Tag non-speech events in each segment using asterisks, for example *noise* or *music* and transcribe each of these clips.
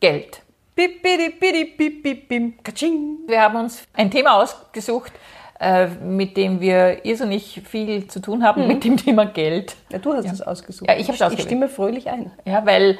Geld. Wir haben uns ein Thema ausgesucht, äh, mit dem wir irrsinnig viel zu tun haben, mit dem Thema Geld. Ja, du hast es ausgesucht. Ja, ich hab's Ich ausgewählt. stimme fröhlich ein. Ja, weil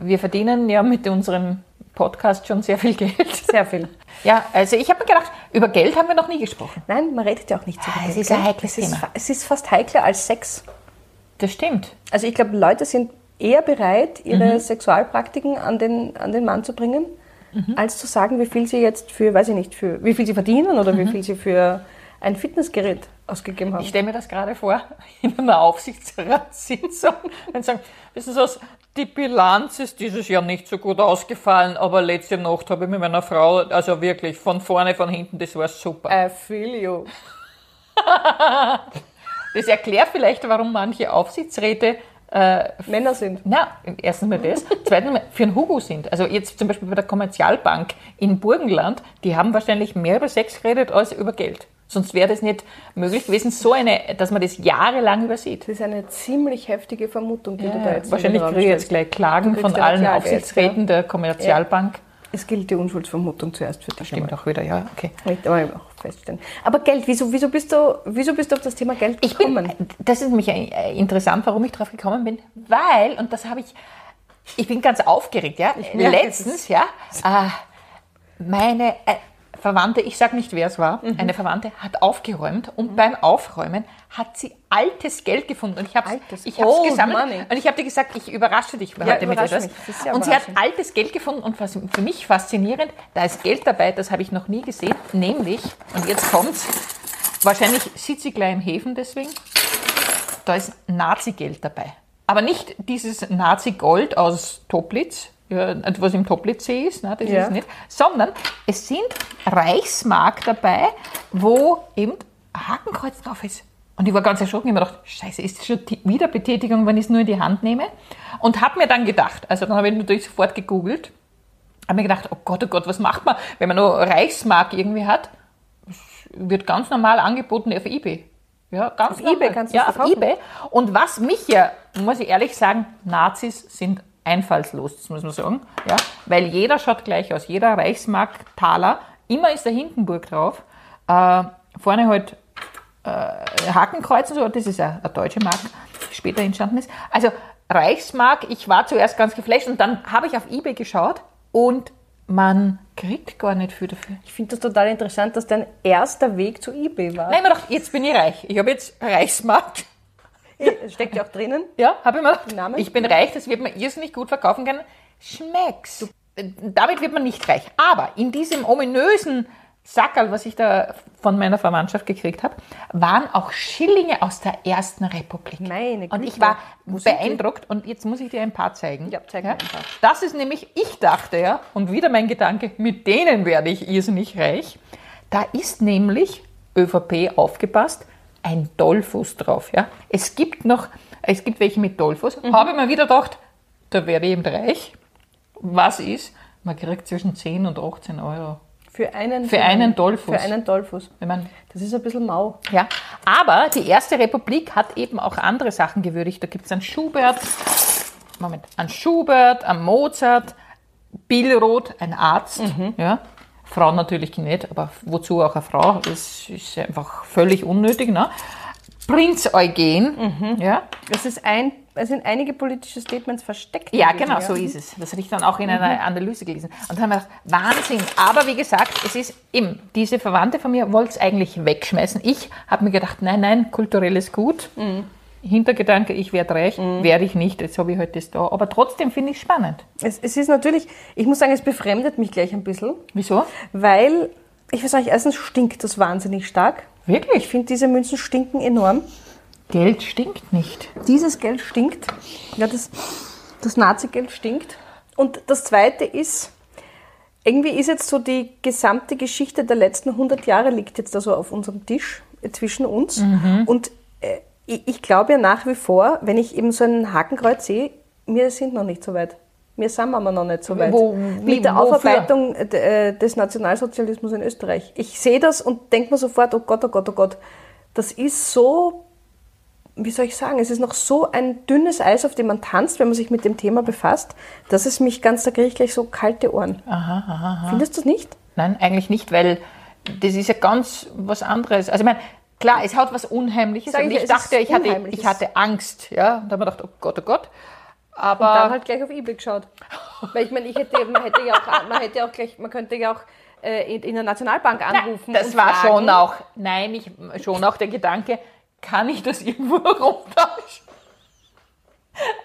wir verdienen ja mit unserem Podcast schon sehr viel Geld. Sehr viel. Ja, also ich habe mir gedacht, über Geld haben wir noch nie gesprochen. Nein, man redet ja auch nicht so Ah, viel. es ist ein heikles es Thema. es ist fast heikler als Sex. Das stimmt. Also ich glaube, Leute sind eher bereit, ihre Mhm. Sexualpraktiken an den, an den Mann zu bringen, Mhm. als zu sagen, wie viel sie jetzt für, weiß ich nicht, für wie viel sie verdienen oder wie viel sie für ein Fitnessgerät ausgegeben haben. Mhm. Ich stelle mir das gerade vor, *laughs* in einer Aufsichtsratssitzung, wenn sie sagen, wissen Sie was, die Bilanz ist dieses Jahr nicht so gut ausgefallen, aber letzte Nacht habe ich mit meiner Frau, also wirklich von vorne, von hinten, das war super. I feel you. *laughs* Das erklärt vielleicht, warum manche Aufsichtsräte äh, Männer sind. Na, erstens mal das. *laughs* Zweitens mal für einen Hugo sind. Also jetzt zum Beispiel bei der Kommerzialbank in Burgenland, die haben wahrscheinlich mehr über Sex geredet als über Geld. Sonst wäre das nicht möglich gewesen, so eine, dass man das jahrelang übersieht. Das ist eine ziemlich heftige Vermutung, die du da jetzt in wahrscheinlich kriege ich jetzt gleich Klagen von allen Klage Aufsichtsräten der Kommerzialbank. Es gilt die Unschuldsvermutung zuerst für dich. Stimmt auch wieder, ja, okay. Möchte aber auch feststellen. Aber Geld, wieso, wieso, bist du, wieso bist du auf das Thema Geld Ich bin, gekommen? das ist nämlich äh, interessant, warum ich drauf gekommen bin, weil, und das habe ich, ich bin ganz aufgeregt, ja, letztens, ja, äh, meine äh, Verwandte, ich sage nicht, wer es war, Mhm. eine Verwandte hat aufgeräumt und beim Aufräumen hat sie altes Geld gefunden und ich habe Altes, ich old gesammelt money. und ich habe dir gesagt, ich überrasche dich heute mit überrasch etwas. sehr Und sie hat altes Geld gefunden und was für mich faszinierend, da ist Geld dabei, das habe ich noch nie gesehen, nämlich, und jetzt kommt's, wahrscheinlich sitzt sie gleich im Häfen deswegen, da ist Nazi-Geld dabei. Aber nicht dieses Nazi-Gold aus Toplitz, ja, was im Toplitzsee ist, ne, das Ja. ist nicht, sondern es sind Reichsmark dabei, wo eben ein Hakenkreuz drauf ist. Und ich war ganz erschrocken, ich habe mir gedacht, scheiße, ist das schon Wiederbetätigung, wenn ich es nur in die Hand nehme? Und habe mir dann gedacht, also dann habe ich natürlich sofort gegoogelt, habe mir gedacht, oh Gott, oh Gott, was macht man, wenn man nur Reichsmark irgendwie hat? Es wird ganz normal angeboten auf Ebay. Ja, ganz Auf normal. eBay kannst du ja, auf. Ebay. Und was mich ja, muss ich ehrlich sagen, Nazis sind einfallslos, das muss man sagen. Ja, weil jeder schaut gleich aus. Jeder Reichsmark-Taler, immer ist der Hindenburg drauf. Äh, vorne halt äh, Hakenkreuz und so, das ist eine, eine deutsche Marke, die später entstanden ist. Also Reichsmark, ich war zuerst ganz geflasht und dann habe ich auf Ebay geschaut und man kriegt gar nicht viel dafür. Ich finde das total interessant, dass dein erster Weg zu eBay war. Nein, ich mir gedacht, jetzt bin ich reich. Ich habe jetzt Reichsmark. Es steckt ja auch drinnen. Ja, habe ich gedacht, Namen? ich bin reich, das wird man irrsinnig gut verkaufen können. Schmecks. Damit wird man nicht reich. Aber in diesem ominösen Sackerl, was ich da von meiner Verwandtschaft gekriegt habe, waren auch Schillinge aus der Ersten Republik. Meine Und Güte. ich war die? beeindruckt und jetzt muss ich dir ein paar zeigen. Ja, zeig mir ein paar. Das ist nämlich, ich dachte ja, und wieder mein Gedanke, mit denen werde ich irrsinnig reich. Da ist nämlich ÖVP aufgepasst, ein Dollfuß drauf. Ja. Es gibt noch, es gibt welche mit Dollfuß. Mhm. Habe ich mir wieder gedacht, da werde ich eben reich. Was ist? Man kriegt zwischen 10 und 18 Euro. Für einen, Für einen Dollfuß. Für einen Dollfuß. Wenn man Das ist ein bisschen mau. ja, aber die Erste Republik hat eben auch andere Sachen gewürdigt. Da gibt es einen Schubert, Moment, einen Schubert, einen Mozart, Billroth, ein Arzt, ja. Frauen natürlich nicht, aber wozu auch eine Frau? Das ist einfach völlig unnötig. Ne? Prinz Eugen, ja. Das ist ein, es sind einige politische Statements versteckt. Ja, genau, so ist es. Das habe ich dann auch in einer Analyse gelesen. Und dann haben wir gedacht, Wahnsinn. Aber wie gesagt, es ist eben, diese Verwandte von mir wollte es eigentlich wegschmeißen. Ich habe mir gedacht, nein, nein, kulturelles Gut. Hintergedanke, ich werde reich, werde ich nicht. Jetzt habe ich halt das da. Aber trotzdem finde ich es spannend. Es, es ist natürlich, ich muss sagen, es befremdet mich gleich ein bisschen, Wieso? weil, ich weiß nicht, erstens stinkt das wahnsinnig stark. Ich Wirklich? finde, diese Münzen stinken enorm. Geld stinkt nicht. Dieses Geld stinkt. Ja, das, das Nazi-Geld stinkt. Und das Zweite ist, irgendwie ist jetzt so die gesamte Geschichte der letzten 100 Jahre liegt jetzt da so auf unserem Tisch äh, zwischen uns. Und äh, ich, ich glaube ja nach wie vor, wenn ich eben so ein Hakenkreuz sehe, wir sind noch nicht so weit. Wir sind aber noch nicht so weit. Wo- wie- Mit der wofür? Aufarbeitung äh, des Nationalsozialismus in Österreich. Ich sehe das und denke mir sofort, oh Gott, oh Gott, oh Gott, das ist so wie soll ich sagen, es ist noch so ein dünnes Eis, auf dem man tanzt, wenn man sich mit dem Thema befasst, dass es mich ganz, da kriege ich gleich so kalte Ohren. Aha, aha, aha. Findest du es nicht? Nein, eigentlich nicht, weil das ist ja ganz was anderes. Also ich meine, klar, es hat was Unheimliches. Sag und ich ich dachte, ich hatte, ich hatte Angst. Ja? Und da habe ich gedacht, oh Gott, oh Gott. Aber Und dann halt gleich auf eBay geschaut. Weil ich meine, ich hätte, man hätte ja auch, man hätte auch gleich, man könnte ja auch äh, in, in der Nationalbank anrufen. das und war fragen. schon auch, nein, ich, schon auch der Gedanke, kann ich das irgendwo *laughs* rumtauschen?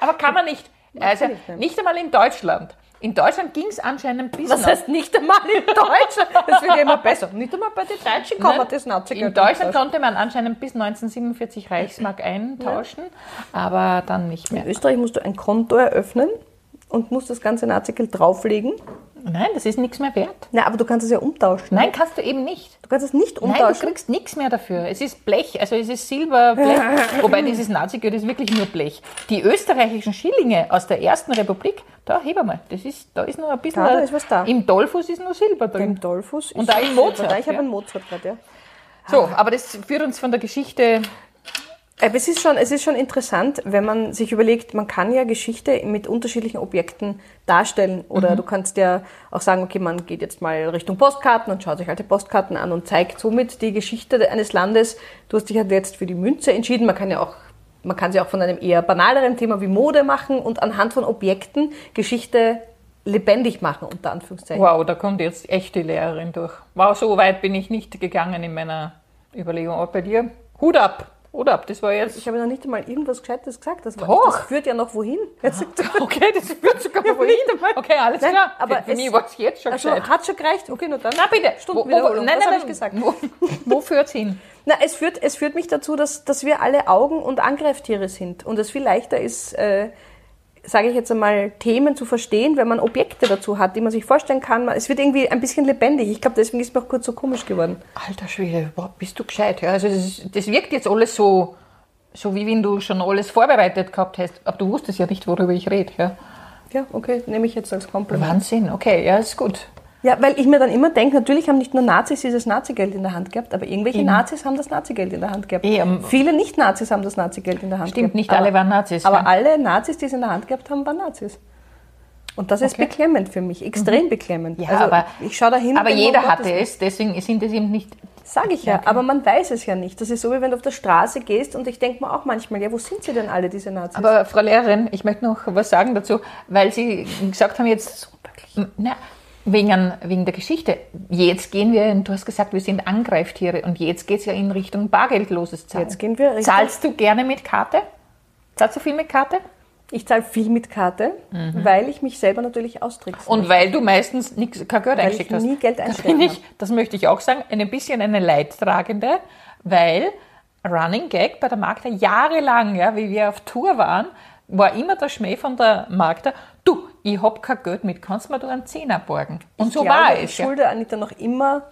Aber kann man nicht. Also nicht einmal in Deutschland. In Deutschland ging es anscheinend bis noch- heißt nicht einmal in *laughs* Deutschland? Das wird ja immer besser. Nicht einmal bei den Deutschen kann man Nein, das Nazigeld In Deutschland konnte man anscheinend bis 1947 Reichsmark eintauschen, aber dann nicht mehr. In Österreich musst du ein Konto eröffnen und musst das ganze Nazigeld drauflegen. Nein, das ist nichts mehr wert. Na, aber du kannst es ja umtauschen. Nein, kannst du eben nicht. Du kannst es nicht Nein, du umtauschen. kriegst nichts mehr dafür. Es ist Blech, also es ist Silberblech, *laughs* wobei dieses Nazigeld ist wirklich nur Blech. Die österreichischen Schillinge aus der ersten Republik, da heb mal, das ist, da ist noch ein bisschen, Da, da ist was da. im Dollfuß ist noch Silber drin. Im Dollfuß. Und ist da in Mozart, Ich habe ja. einen Mozart gerade, ja. So, aber das führt uns von der Geschichte, Aber es ist, schon, es ist schon interessant, wenn man sich überlegt, man kann ja Geschichte mit unterschiedlichen Objekten darstellen. Oder du kannst ja auch sagen, okay, man geht jetzt mal Richtung Postkarten und schaut sich alte Postkarten an und zeigt somit die Geschichte eines Landes. Du hast dich halt jetzt für die Münze entschieden. Man kann ja auch, man kann sie auch von einem eher banaleren Thema wie Mode machen und anhand von Objekten Geschichte lebendig machen, unter Anführungszeichen. wow, da kommt jetzt echt die Lehrerin durch. Wow, so weit bin ich nicht gegangen in meiner Überlegung. Aber bei dir, Hut ab, Hut ab, das war jetzt... Ich habe noch nicht einmal irgendwas Gescheites gesagt. Das, war, das führt ja noch wohin. Jetzt, Okay, das *laughs* führt sogar mal wohin. Okay, alles Nein, klar. aber Für mich war es jetzt schon also, gescheit. hat schon gereicht. Okay, nur dann. Na bitte. Stundenwiederholung. nein, Was nein, habe nein. ich gesagt? Wo, wo *laughs* führt's hin? Na, es führt, es führt mich dazu, dass, dass wir alle Augen- und Angreiftiere sind und es viel leichter ist, äh, sage ich jetzt einmal, Themen zu verstehen, wenn man Objekte dazu hat, die man sich vorstellen kann. Es wird irgendwie ein bisschen lebendig. Ich glaube, deswegen ist mir auch kurz so komisch geworden. Alter Schwede, boah, bist du gescheit. Ja, also das, ist, das wirkt jetzt alles so, so, wie wenn du schon alles vorbereitet gehabt hast. Aber du wusstest ja nicht, worüber ich rede. Ja? Ja, okay, nehme ich jetzt als Kompliment. Wahnsinn, okay, ja, ist gut. Ja, weil ich mir dann immer denke, natürlich haben nicht nur Nazis dieses Nazigeld in der Hand gehabt, aber irgendwelche Nazis haben das Nazigeld in der Hand gehabt. Eben. Viele Nicht-Nazis haben das Nazigeld in der Hand Stimmt, gehabt. nicht aber, alle waren Nazis. Aber ja. alle Nazis, die es in der Hand gehabt haben, waren Nazis. Und das ist Okay. Mhm. beklemmend für mich, extrem beklemmend. Ja, also aber- ich schaue dahin. aber jeder hatte es, deswegen sind es eben nicht. Sage ich ja, aber man weiß es ja nicht. Das ist so, wie wenn du auf der Straße gehst und ich denke mir auch manchmal, ja, wo sind sie denn alle, diese Nazis? Aber Frau Lehrerin, ich möchte noch was sagen dazu, weil Sie gesagt haben jetzt, na, wegen, wegen der Geschichte. Jetzt gehen wir, du hast gesagt, wir sind Angreiftiere und jetzt geht es ja in Richtung bargeldloses Zahlen. Jetzt gehen wir Richtung- Zahlst du gerne mit Karte? Zahlst du viel mit Karte? ich zahle viel mit Karte, weil ich mich selber natürlich austrickse. Mhm. Und weil du meistens nix, kein Geld Weil eingesteckt ich hast. nie Geld einstecken bin ich, das möchte ich auch sagen, ein bisschen eine Leidtragende, weil Running Gag bei der Magda jahrelang, ja, wie wir auf Tour waren, war immer der Schmäh von der Magda, du, ich hab kein Geld mit, kannst mir du einen Zehner borgen? Und so ich war glaube, es. Ich Ja. Mhm. schulde Anita noch immer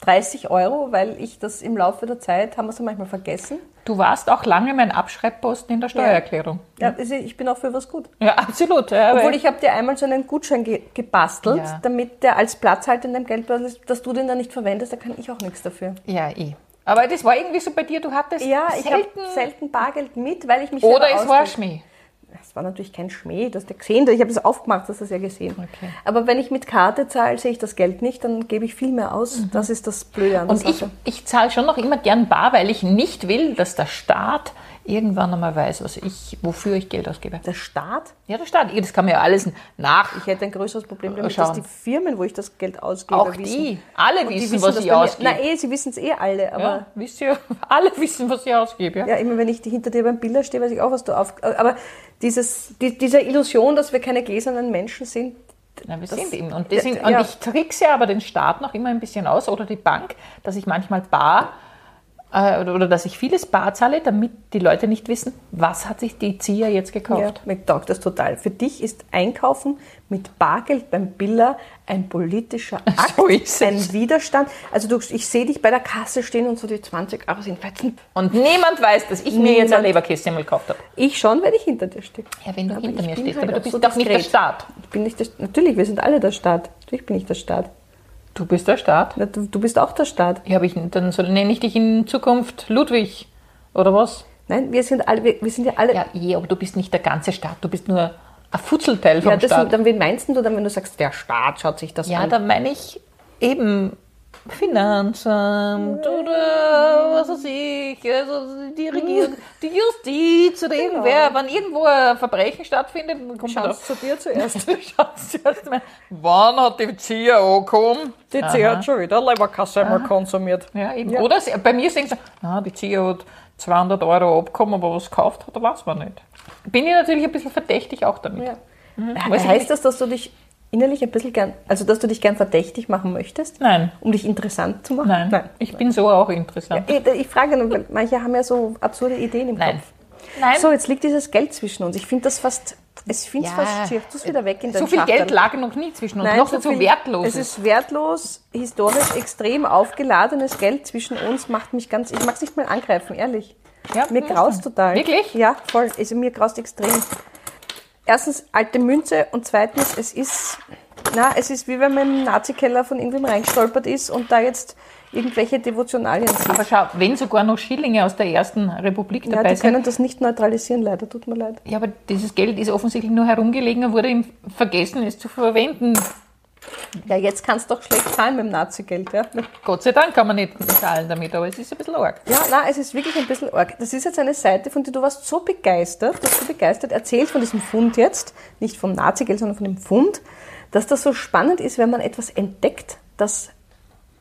30 Euro, weil ich das im Laufe der Zeit, haben wir es ja manchmal vergessen. Du warst auch lange mein Abschreibposten in der Steuererklärung. Ja, also ich bin auch für was gut. Ja, absolut. Ja, Obwohl ich habe dir einmal so einen Gutschein ge gebastelt, Ja. damit der als Platzhalter in deinem Geldbeutel ist, dass du den dann nicht verwendest, da kann ich auch nichts dafür. ja, eh. Aber das war irgendwie so bei dir, du hattest Ja, selten... selten Bargeld mit, weil ich mich oder es war austrickse. Schmäh. Es war natürlich kein Schmäh, das hast du gesehen, ich habe das aufgemacht, das hast du ja gesehen. Okay. Aber wenn ich mit Karte zahle, sehe ich das Geld nicht, dann gebe ich viel mehr aus. Das ist das Blöde an der Mhm. Und ich, Sache. ich zahle schon noch immer gern bar, weil ich nicht will, dass der Staat irgendwann einmal weiß, was ich, wofür ich Geld ausgebe. Der Staat? Ja, der Staat, das kann man ja alles nach. Ich hätte ein größeres Problem damit, Schauen. dass die Firmen, wo ich das Geld ausgebe, Auch wissen. die, alle Und die wissen, was ich mir- ausgebe. Na eh, sie wissen es eh alle, aber ja, wisst ihr, *laughs* alle wissen, was ich ausgebe. Ja? Ja, immer wenn ich hinter dir beim Bilder stehe, weiß ich auch, was du auf. Aber dieses, die, diese Illusion, dass wir keine gläsernen Menschen sind, Na, wir Das- sind eben. Und, deswegen, und ja. ich trickse aber den Staat noch immer ein bisschen aus oder die Bank, dass ich manchmal bar äh, oder, oder dass ich vieles bar zahle, damit die Leute nicht wissen, was hat sich die Zieher jetzt ja, gekauft. mir taugt das total. Für dich ist Einkaufen mit Bargeld beim Biller ein politischer *laughs* Akt, So ein Widerstand. Also du, ich sehe dich bei der Kasse stehen und so die 20 Euro sind fetzen. Und niemand weiß, dass ich mir jetzt ein Niemand. Leberkästchen gekauft habe. Ich schon, weil ich hinter dir stehe. Ja, wenn du Aber hinter mir stehst, halt aber du bist so doch nicht der diskret. Staat. Ich bin nicht der, natürlich, wir sind alle der Staat. Natürlich bin ich der Staat. Du bist der Staat. Du, bist auch der Staat. Ja, aber ich, dann soll, nenne ich dich in Zukunft Ludwig oder was? Nein, wir sind alle, wir, wir sind ja alle. Ja, je, aber du bist nicht der ganze Staat, du bist nur ein Futzelteil vom Ja, das, Staat. dann wen meinst du dann, wenn du sagst, der Staat schaut sich das Ja, an? dann meine ich eben Finanzamt oder was weiß ich, also die Regierung, die Justiz oder irgendwer, wenn irgendwo ein Verbrechen stattfindet, dann kommt man Schaut's zu dir zuerst. *laughs* Schaut's zuerst mal. Wann hat die Zia angekommen? Die Zia hat schon wieder Leberkasse einmal konsumiert. Ja, eben. Ja. Oder sie, bei mir sagen sie, ah, die Zia hat 200 Euro abgekommen, aber was gekauft hat, weiß man nicht. Bin ich natürlich ein bisschen verdächtig auch damit. Ja. Ich heißt das, dass du dich innerlich ein bisschen gern, also dass du dich gern verdächtig machen möchtest? Nein. Um dich interessant zu machen? Nein, ich bin so auch interessant. Ich, ich frage nur, weil manche haben ja so absurde Ideen im Nein. Kopf. Nein. So, jetzt liegt dieses Geld zwischen uns. Ich finde das fast, ich finde es Ja. fast schier. Tu es wieder weg in so viel Schachteln. Geld lag noch nie zwischen uns. Nein, noch so dazu viel- wertlos. Es ist wertlos, historisch extrem aufgeladenes Geld zwischen uns macht mich ganz, ich mag es nicht mal angreifen, ehrlich. Ja, mir graust total. Wirklich? Ja, voll. Also mir graust extrem. Erstens alte Münze und zweitens, es ist, na, es ist wie wenn man im Nazi-Keller von irgendwem reingestolpert ist und da jetzt irgendwelche Devotionalien sieht. aber schau, wenn sogar noch Schillinge aus der ersten Republik Ja, dabei die sind. können das nicht neutralisieren, leider, tut mir leid. Ja, aber dieses Geld ist offensichtlich nur herumgelegen und wurde ihm vergessen, es zu verwenden. Ja, jetzt kannst du doch schlecht zahlen mit dem Nazi-Geld, ja. Gott sei Dank kann man nicht zahlen damit, aber es ist ein bisschen arg. Ja, nein, es ist wirklich ein bisschen arg. Das ist jetzt eine Seite, von der du warst so begeistert, du hast so begeistert erzählt von diesem Fund jetzt, nicht vom Nazi-Geld, sondern von dem Fund, dass das so spannend ist, wenn man etwas entdeckt, das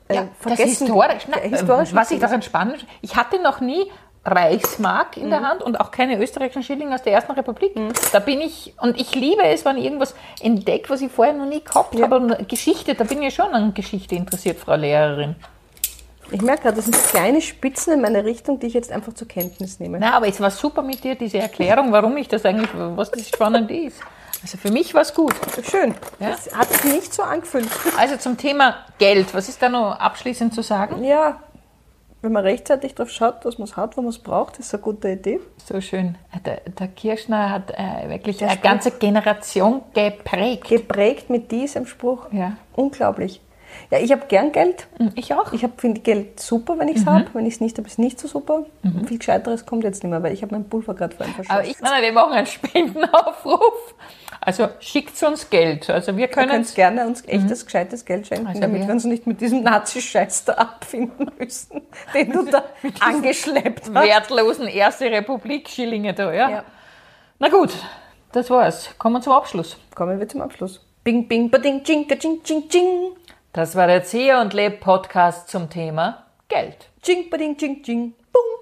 äh, Ja, das vergessen historisch. Nein, Ja, historisch was ich daran spannend Ich hatte noch nie Reichsmark in Mhm. der Hand und auch keine österreichischen Schillinge aus der ersten Republik. Da bin ich, und ich liebe es, wenn ich irgendwas entdeckt, was ich vorher noch nie gehabt Ja. habe. Und Geschichte, da bin ich schon an Geschichte interessiert, Frau Lehrerin. Ich merke gerade, das sind kleine Spitzen in meine Richtung, die ich jetzt einfach zur Kenntnis nehme. Na, aber es war super mit dir, diese Erklärung, warum ich das eigentlich, was das spannend ist. Also für mich war es gut. Schön. Ja. Das hat sich nicht so angefühlt. Also zum Thema Geld, was ist da noch abschließend zu sagen? Ja, wenn man rechtzeitig darauf schaut, dass man hat, wo man es braucht, ist eine gute Idee. So schön. Der, der Kirschner hat äh, wirklich Der eine Spruch- ganze Generation geprägt. Geprägt mit diesem Spruch. Ja. Unglaublich. Ja, ich habe gern Geld. Ich auch. Ich finde Geld super, wenn ich es Mhm. habe. Wenn ich es nicht habe, ist es nicht so super. Viel Gescheiteres kommt jetzt nicht mehr, weil ich habe meinen Pulver gerade vorhin verschossen. Aber ich, nein, nein, wir machen einen Spendenaufruf. Also schickt uns Geld. Also wir können könnt gerne uns echtes, gescheites Geld schenken, Also damit wir- wir uns nicht mit diesem Nazi-Scheiß da abfinden müssen, *laughs* den du da angeschleppt hast. wertlosen Erste Republik Schillinge da, ja? Ja. Na gut, das war's. Kommen wir zum Abschluss. Kommen wir zum Abschluss. Bing, bing, bading, ching, ching, ching, ching. Das war der Zieher und Leb Podcast zum Thema Geld. Ching, bading, ching, ching. Boom.